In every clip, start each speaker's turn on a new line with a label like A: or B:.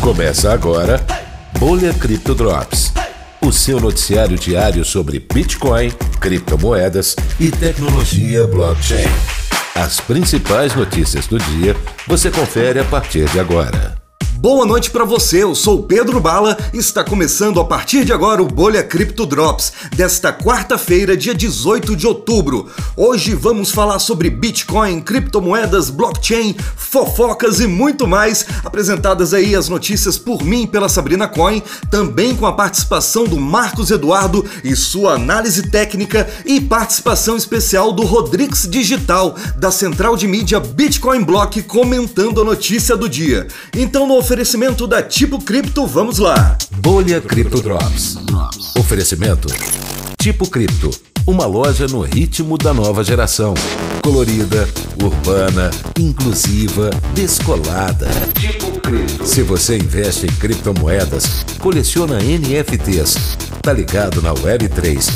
A: Começa agora Bolha Cripto Drops, o seu noticiário diário sobre Bitcoin, criptomoedas e tecnologia blockchain. As principais notícias do dia você confere a partir de agora.
B: Boa noite para você, eu sou Pedro Bala e está começando a partir de agora o Bolha Crypto Drops desta quarta-feira, dia 18 de outubro. Hoje vamos falar sobre Bitcoin, criptomoedas, blockchain, fofocas e muito mais, apresentadas aí as notícias por mim pela Sabrina Coin, também com a participação do Marcos Eduardo e sua análise técnica e participação especial do Rodrigues Digital, da central de mídia Bitcoin Block, comentando a notícia do dia. Então no oferecimento da Tipo Cripto, vamos lá.
A: Bolha Cripto Drops. Oferecimento Tipo Cripto, uma loja no ritmo da nova geração. Colorida, urbana, inclusiva, descolada. Tipo Cripto. Se você investe em criptomoedas, coleciona NFTs, tá ligado na Web3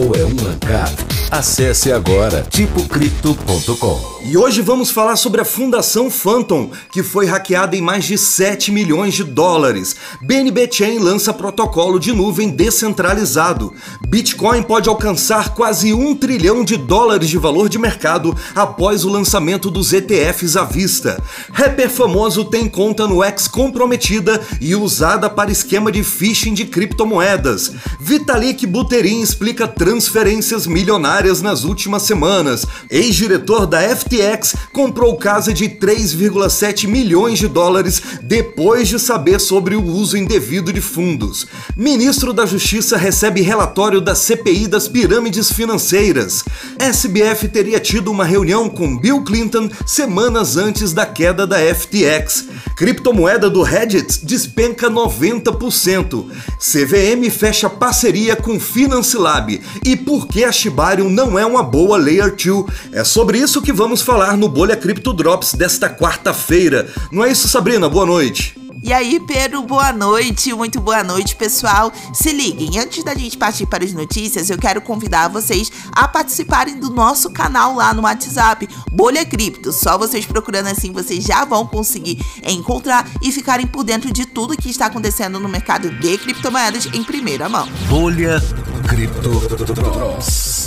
A: ou é um ANCAP? Acesse agora tipocrypto.com.
B: E hoje vamos falar sobre a Fundação Phantom, que foi hackeada em mais de 7 milhões de dólares. BNB Chain lança protocolo de nuvem descentralizado. Bitcoin pode alcançar quase um trilhão de dólares de valor de mercado após o lançamento dos ETFs à vista. Rapper famoso tem conta no X comprometida e usada para esquema de phishing de criptomoedas. Vitalik Buterin explica transferências milionárias nas últimas semanas. Ex-diretor da FTX comprou casa de 3,7 milhões de dólares depois de saber sobre o uso indevido de fundos. Ministro da Justiça recebe relatório da CPI das pirâmides financeiras. SBF teria tido uma reunião com Bill Clinton semanas antes da queda da FTX. Criptomoeda do Reddit despenca 90%. CVM fecha parceria com FinanceLab. E por que a Shibarium não é uma boa Layer 2? É sobre isso que vamos falar no Bolha Crypto Drops desta quarta-feira. Não é isso, Sabrina? Boa noite.
C: E aí, Pedro, boa noite, muito boa noite, pessoal. Se liguem, antes da gente partir para as notícias, eu quero convidar vocês a participarem do nosso canal lá no WhatsApp, Bolha Cripto. Só vocês procurando assim, vocês já vão conseguir encontrar e ficarem por dentro de tudo que está acontecendo no mercado de criptomoedas em primeira mão.
A: Bolha Cripto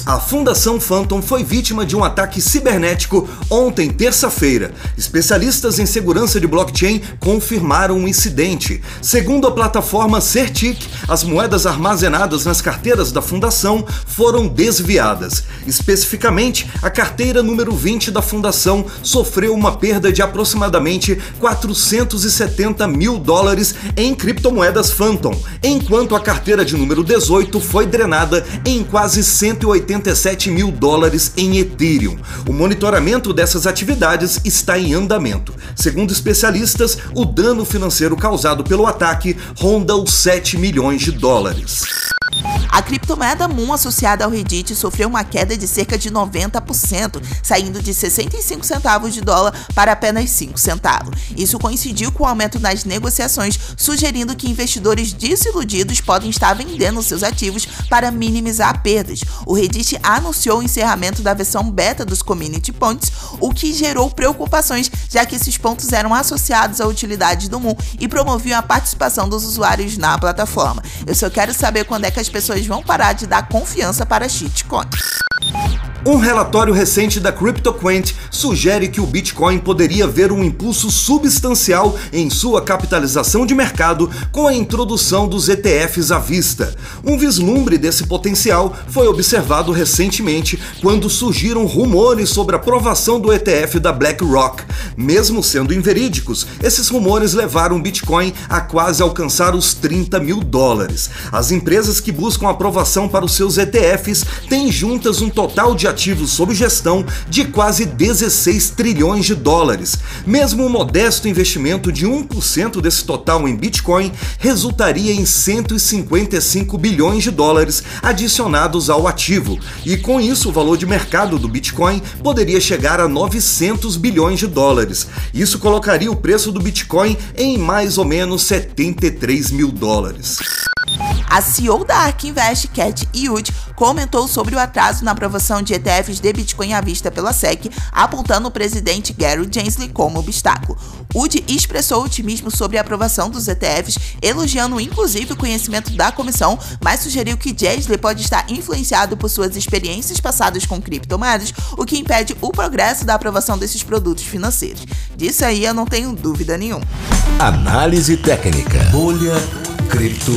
B: A Fundação Phantom foi vítima de um ataque cibernético ontem, terça-feira. Especialistas em segurança de blockchain confirmaram um incidente. Segundo a plataforma Certic, as moedas armazenadas nas carteiras da fundação foram desviadas. Especificamente, a carteira número 20 da fundação sofreu uma perda de aproximadamente 470 mil dólares em criptomoedas Phantom, enquanto a carteira de número 18 foi drenada em quase 187 mil dólares em Ethereum. O monitoramento dessas atividades está em andamento. Segundo especialistas, o dano financeiro causado pelo ataque ronda os 7 milhões de dólares.
C: A criptomoeda Moon associada ao Reddit sofreu uma queda de cerca de 90%, saindo de 65 centavos de dólar para apenas 5 centavos. Isso coincidiu com o aumento nas negociações, sugerindo que investidores desiludidos podem estar vendendo seus ativos para minimizar perdas. O Reddit anunciou o encerramento da versão beta dos Community Points, o que gerou preocupações, já que esses pontos eram associados à utilidade do Moon e promoviam a participação dos usuários na plataforma. Eu só quero saber quando é que as pessoas vão parar de dar confiança para shitcoins.
B: Um relatório recente da CryptoQuant sugere que o Bitcoin poderia ver um impulso substancial em sua capitalização de mercado com a introdução dos ETFs à vista. Um vislumbre desse potencial foi observado recentemente quando surgiram rumores sobre a aprovação do ETF da BlackRock. Mesmo sendo inverídicos, esses rumores levaram o Bitcoin a quase alcançar os 30 mil dólares. As empresas que buscam aprovação para os seus ETFs têm juntas um total de ativos sob gestão de quase 16 trilhões de dólares. Mesmo um modesto investimento de 1% desse total em Bitcoin resultaria em 155 bilhões de dólares adicionados ao ativo, e com isso o valor de mercado do Bitcoin poderia chegar a 900 bilhões de dólares. Isso colocaria o preço do Bitcoin em mais ou menos 73 mil dólares.
C: A CEO da Ark Invest, Cat Yud, comentou sobre o atraso na aprovação de ETFs de Bitcoin à vista pela SEC, apontando o presidente Gary Gensler como obstáculo. Wood expressou otimismo sobre a aprovação dos ETFs, elogiando inclusive o conhecimento da comissão, mas sugeriu que Gensler pode estar influenciado por suas experiências passadas com criptomoedas, o que impede o progresso da aprovação desses produtos financeiros. Disso aí eu não tenho dúvida nenhuma.
A: Análise técnica. Bolha Cripto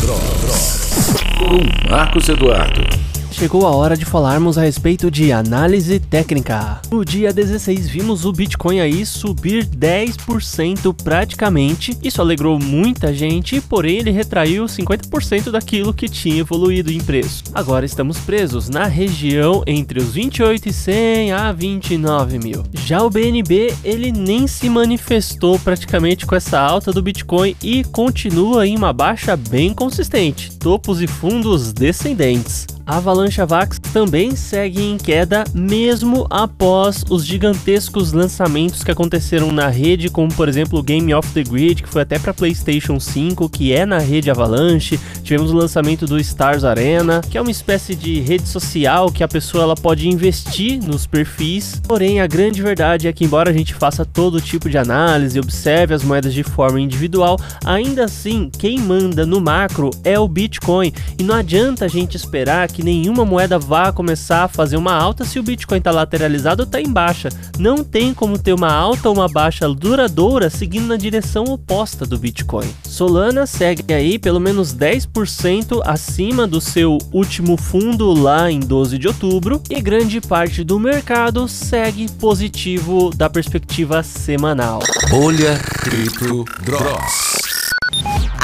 A: Drops. Com Marcos Eduardo
D: chegou a hora de falarmos a respeito de análise técnica. No dia 16 vimos o Bitcoin aí subir 10% praticamente. Isso alegrou muita gente, porém ele retraiu 50% daquilo que tinha evoluído em preço. Agora estamos presos na região entre os 28.100 a 29 mil. Já o BNB ele nem se manifestou praticamente com essa alta do Bitcoin e continua em uma baixa bem consistente, topos e fundos descendentes. Avalanche Avax também segue em queda mesmo após os gigantescos lançamentos que aconteceram na rede, como por exemplo o Game of the Grid, que foi até para PlayStation 5, que é na rede Avalanche. Tivemos o lançamento do Stars Arena, que é uma espécie de rede social que a pessoa ela pode investir nos perfis. Porém, a grande verdade é que embora a gente faça todo tipo de análise, observe as moedas de forma individual, ainda assim quem manda no macro é o Bitcoin e não adianta a gente esperar que nenhuma moeda vá começar a fazer uma alta se o Bitcoin está lateralizado ou está em baixa. Não tem como ter uma alta ou uma baixa duradoura seguindo na direção oposta do Bitcoin. Solana segue aí pelo menos 10% acima do seu último fundo lá em 12 de outubro e grande parte do mercado segue positivo da perspectiva semanal.
A: Bolha Cripto Drops.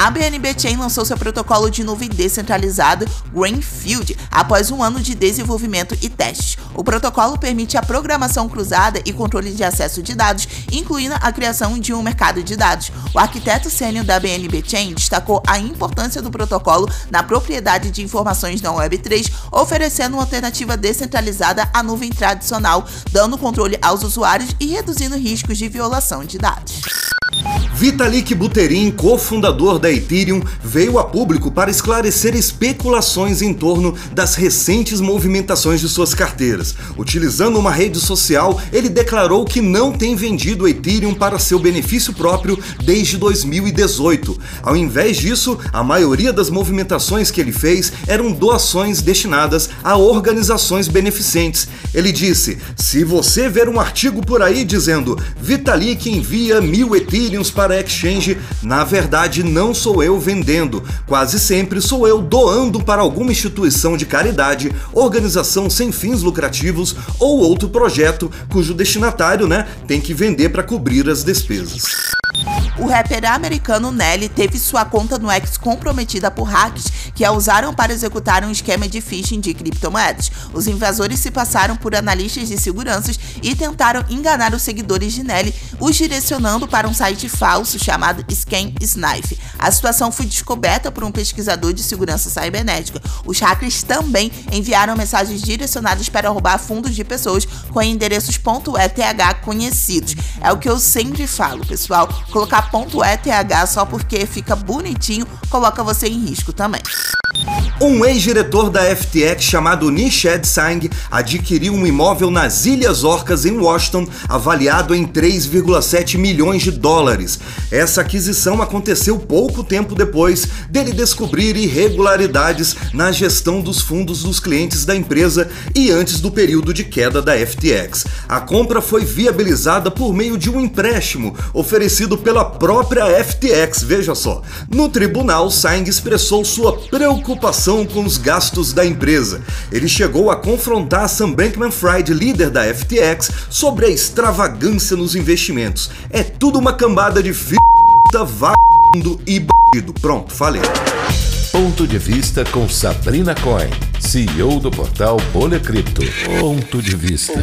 C: A BNB Chain lançou seu protocolo de nuvem descentralizado Greenfield após um ano de desenvolvimento e testes. O protocolo permite a programação cruzada e controle de acesso de dados, incluindo a criação de um mercado de dados. O arquiteto sênior da BNB Chain destacou a importância do protocolo na propriedade de informações na Web3, oferecendo uma alternativa descentralizada à nuvem tradicional, dando controle aos usuários e reduzindo riscos de violação de dados.
B: Vitalik Buterin, cofundador da Ethereum, veio a público para esclarecer especulações em torno das recentes movimentações de suas carteiras. Utilizando uma rede social, ele declarou que não tem vendido Ethereum para seu benefício próprio desde 2018. Ao invés disso, a maioria das movimentações que ele fez eram doações destinadas a organizações beneficentes. Ele disse: Se você ver um artigo por aí dizendo Vitalik envia mil Ethereums para para a exchange, na verdade não sou eu vendendo, quase sempre sou eu doando para alguma instituição de caridade, organização sem fins lucrativos ou outro projeto cujo destinatário, né, tem que vender para cobrir as despesas.
C: O rapper americano Nelly teve sua conta no X comprometida por hackers que a usaram para executar um esquema de phishing de criptomoedas. Os invasores se passaram por analistas de seguranças e tentaram enganar os seguidores de Nelly, os direcionando para um site falso chamado Scam Snipe. A situação foi descoberta por um pesquisador de segurança cibernética. Os hackers também enviaram mensagens direcionadas para roubar fundos de pessoas com endereços .eth conhecidos. É o que eu sempre falo, pessoal. Colocar .eth só porque fica bonitinho coloca você em risco também.
B: Um ex-diretor da FTX chamado Nished Sang adquiriu um imóvel nas Ilhas Orcas, em Washington, avaliado em 3,7 milhões de dólares. Essa aquisição aconteceu pouco tempo depois dele descobrir irregularidades na gestão dos fundos dos clientes da empresa e antes do período de queda da FTX. A compra foi viabilizada por meio de um empréstimo oferecido pela própria FTX, veja só. No tribunal, Sang expressou sua preocupação com os gastos da empresa. Ele chegou a confrontar Sam Bankman-Fried, líder da FTX, sobre a extravagância nos investimentos. É tudo uma cambada de f***, vagabundo e bandido. Pronto, falei.
A: Ponto de vista com Sabrina Cohen, CEO do portal Bolha Cripto. Ponto de vista.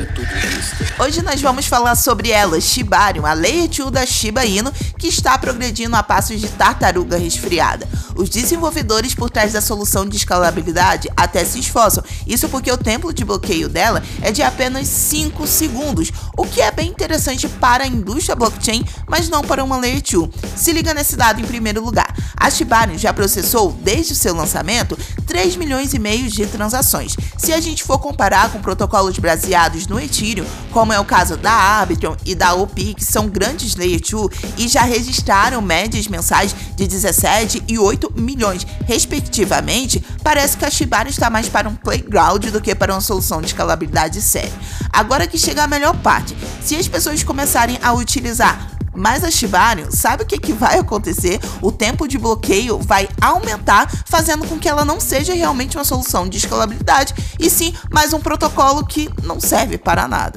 C: Hoje nós vamos falar sobre ela, Shibarium, a Layer 2 da Shiba Inu, que está progredindo a passos de tartaruga resfriada. Os desenvolvedores por trás da solução de escalabilidade até se esforçam, isso porque o tempo de bloqueio dela é de apenas 5 segundos, o que é bem interessante para a indústria blockchain, mas não para uma Layer 2. Se liga nesse dado em primeiro lugar. A Shiba Inu já processou, desde o seu lançamento, 3 milhões e meio de transações. Se a gente for comparar com protocolos baseados no Ethereum, como é o caso da Arbitrum e da OP, que são grandes Layer 2 e já registraram médias mensais de 17 e 8 milhões, respectivamente, parece que a Shiba Inu está mais para um playground do que para uma solução de escalabilidade séria. Agora que chega a melhor parte, se as pessoas começarem a utilizar mas a Shiba Inu sabe o que, que vai acontecer? O tempo de bloqueio vai aumentar, fazendo com que ela não seja realmente uma solução de escalabilidade, e sim mais um protocolo que não serve para nada.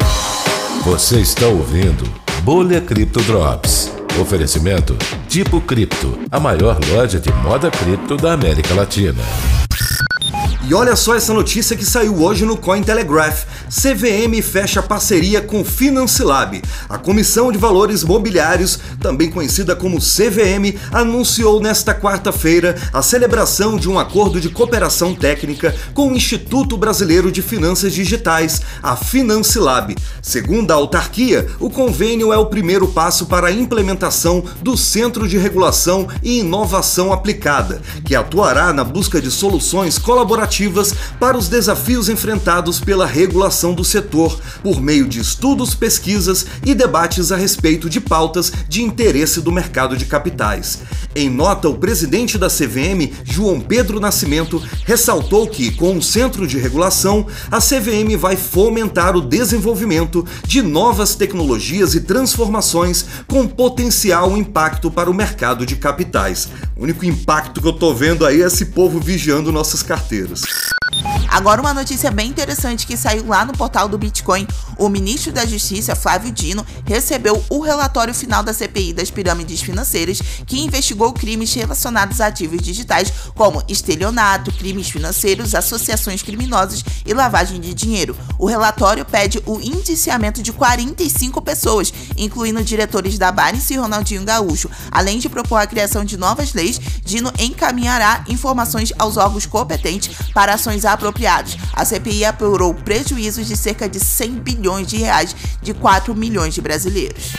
A: Você está ouvindo Bolha Cripto Drops. Oferecimento Tipo Cripto, a maior loja de moda cripto da América Latina.
B: E olha só essa notícia que saiu hoje no Cointelegraph. CVM fecha parceria com Financilab. A Comissão de Valores Mobiliários, também conhecida como CVM, anunciou nesta quarta-feira a celebração de um acordo de cooperação técnica com o Instituto Brasileiro de Finanças Digitais, a Financilab. Segundo a autarquia, o convênio é o primeiro passo para a implementação do Centro de Regulação e Inovação Aplicada, que atuará na busca de soluções colaborativas para os desafios enfrentados pela regulação do setor, por meio de estudos, pesquisas e debates a respeito de pautas de interesse do mercado de capitais. Em nota, o presidente da CVM, João Pedro Nascimento, ressaltou que, com o centro de regulação, a CVM vai fomentar o desenvolvimento de novas tecnologias e transformações com potencial impacto para o mercado de capitais. O único impacto que eu tô vendo aí é esse povo vigiando nossas carteiras.
C: Agora, uma notícia bem interessante que saiu lá no portal do Bitcoin. O ministro da Justiça, Flávio Dino, recebeu o relatório final da CPI das pirâmides financeiras, que investigou crimes relacionados a ativos digitais, como estelionato, crimes financeiros, associações criminosas e lavagem de dinheiro. O relatório pede o indiciamento de 45 pessoas, incluindo diretores da Binance e Ronaldinho Gaúcho. Além de propor a criação de novas leis, Dino encaminhará informações aos órgãos competentes para ações apropriadas. A CPI apurou prejuízos de cerca de 100 bilhões de reais de 4 milhões de brasileiros.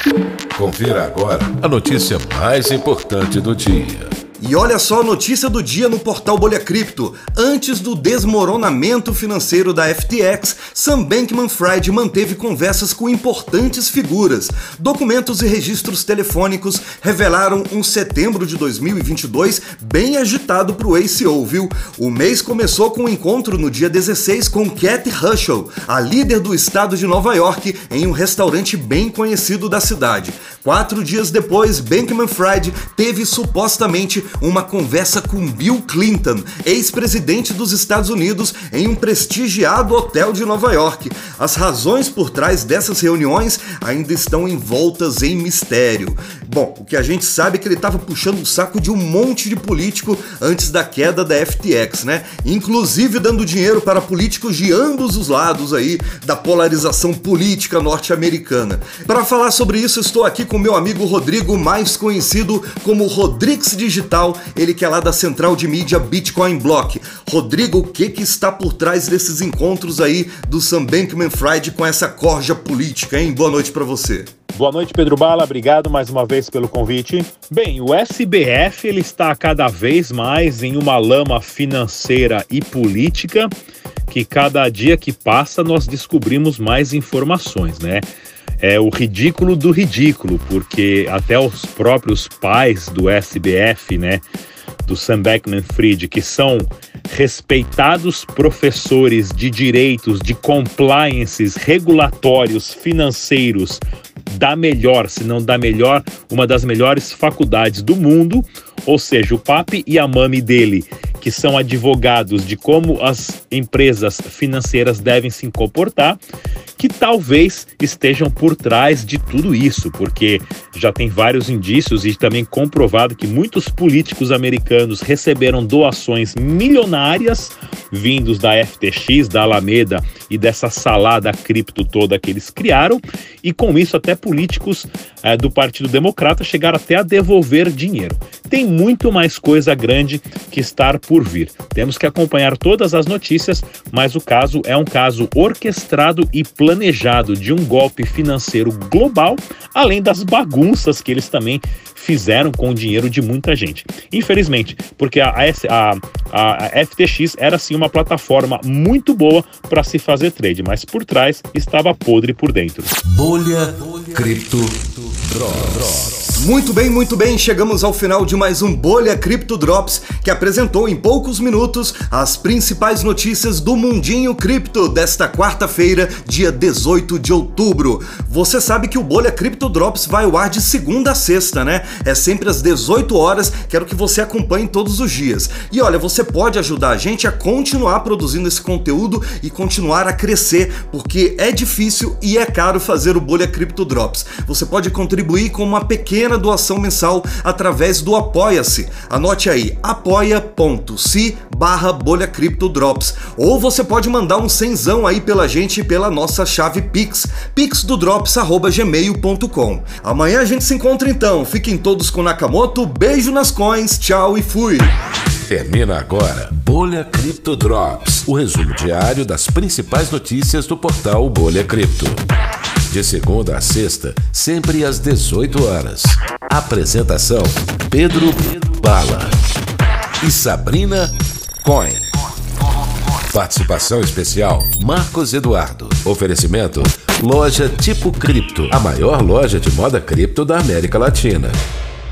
A: Confira agora a notícia mais importante do dia.
B: E olha só a notícia do dia no portal Bolha Cripto. Antes do desmoronamento financeiro da FTX, Sam Bankman-Fried manteve conversas com importantes figuras. Documentos e registros telefônicos revelaram um setembro de 2022 bem agitado para o ACO, viu? O mês começou com um encontro no dia 16 com Cat Russell, a líder do estado de Nova York, em um restaurante bem conhecido da cidade. Quatro dias depois, Bankman-Fried teve supostamente uma conversa com Bill Clinton, ex-presidente dos Estados Unidos, em um prestigiado hotel de Nova York. As razões por trás dessas reuniões ainda estão envoltas em mistério. Bom, o que a gente sabe é que ele estava puxando o saco de um monte de político antes da queda da FTX, né? Inclusive dando dinheiro para políticos de ambos os lados aí da polarização política norte-americana. Para falar sobre isso, estou aqui com meu amigo Rodrigo, mais conhecido como Rodrix Digital ele que é lá da central de mídia Bitcoin Block. Rodrigo, o que, que está por trás desses encontros aí do Sam Bankman-Fried com essa corja política, hein? Boa noite para você.
E: Boa noite, Pedro Bala. Obrigado mais uma vez pelo convite. Bem, o SBF ele está cada vez mais em uma lama financeira e política que cada dia que passa nós descobrimos mais informações, né? É o ridículo do ridículo, porque até os próprios pais do SBF, né, do Sam Beckman-Fried, que são respeitados professores de direitos, de compliances regulatórios financeiros da melhor, se não da melhor, uma das melhores faculdades do mundo, ou seja, o papi e a mami dele, que são advogados de como as empresas financeiras devem se comportar, que talvez estejam por trás de tudo isso, porque já tem vários indícios e também comprovado que muitos políticos americanos receberam doações milionárias vindos da FTX, da Alameda e dessa salada cripto toda que eles criaram, e com isso até políticos é, do Partido Democrata chegaram até a devolver dinheiro. tem muito mais coisa grande que estar por vir. Temos que acompanhar todas as notícias, mas o caso é um caso orquestrado e planejado de um golpe financeiro global, além das bagunças que eles também fizeram com o dinheiro de muita gente. Infelizmente, porque a, a, a, FTX era sim uma plataforma muito boa para se fazer trade, mas por trás estava podre por dentro.
A: Bolha Cripto Drops.
B: Muito bem, muito bem, chegamos ao final de mais um Bolha Cripto Drops, que apresentou em poucos minutos as principais notícias do mundinho cripto desta quarta-feira, dia 18 de outubro. Você sabe que o Bolha Cripto Drops vai ao ar de segunda a sexta, né? É sempre às 18 horas, quero que você acompanhe todos os dias. E olha, você pode ajudar a gente a continuar produzindo esse conteúdo e continuar a crescer, porque é difícil e é caro fazer o Bolha Cripto Drops. Você pode contribuir com uma pequena pequena doação mensal através do Apoia-se. Anote aí, apoia.se barra Bolha Cripto Drops. Ou você pode mandar um cenzão aí pela gente pela nossa chave Pix, pixdodrops.gmail.com. Amanhã a gente se encontra então. Fiquem todos com Nakamoto, beijo nas coins, tchau e fui!
A: Termina agora Bolha Cripto Drops, o resumo diário das principais notícias do portal Bolha Cripto. De segunda a sexta, sempre às 18 horas. Apresentação: Pedro Bala e Sabrina Coin. Participação especial: Marcos Eduardo. Oferecimento: Loja Tipo Cripto, a maior loja de moda cripto da América Latina.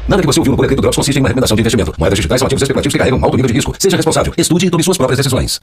A: Nada que você ouviu no Bolha Cripto Drops consiste em uma recomendação de investimento. Moedas digitais são ativos especulativos que carregam alto nível de risco. Seja responsável. Estude e tome suas próprias decisões.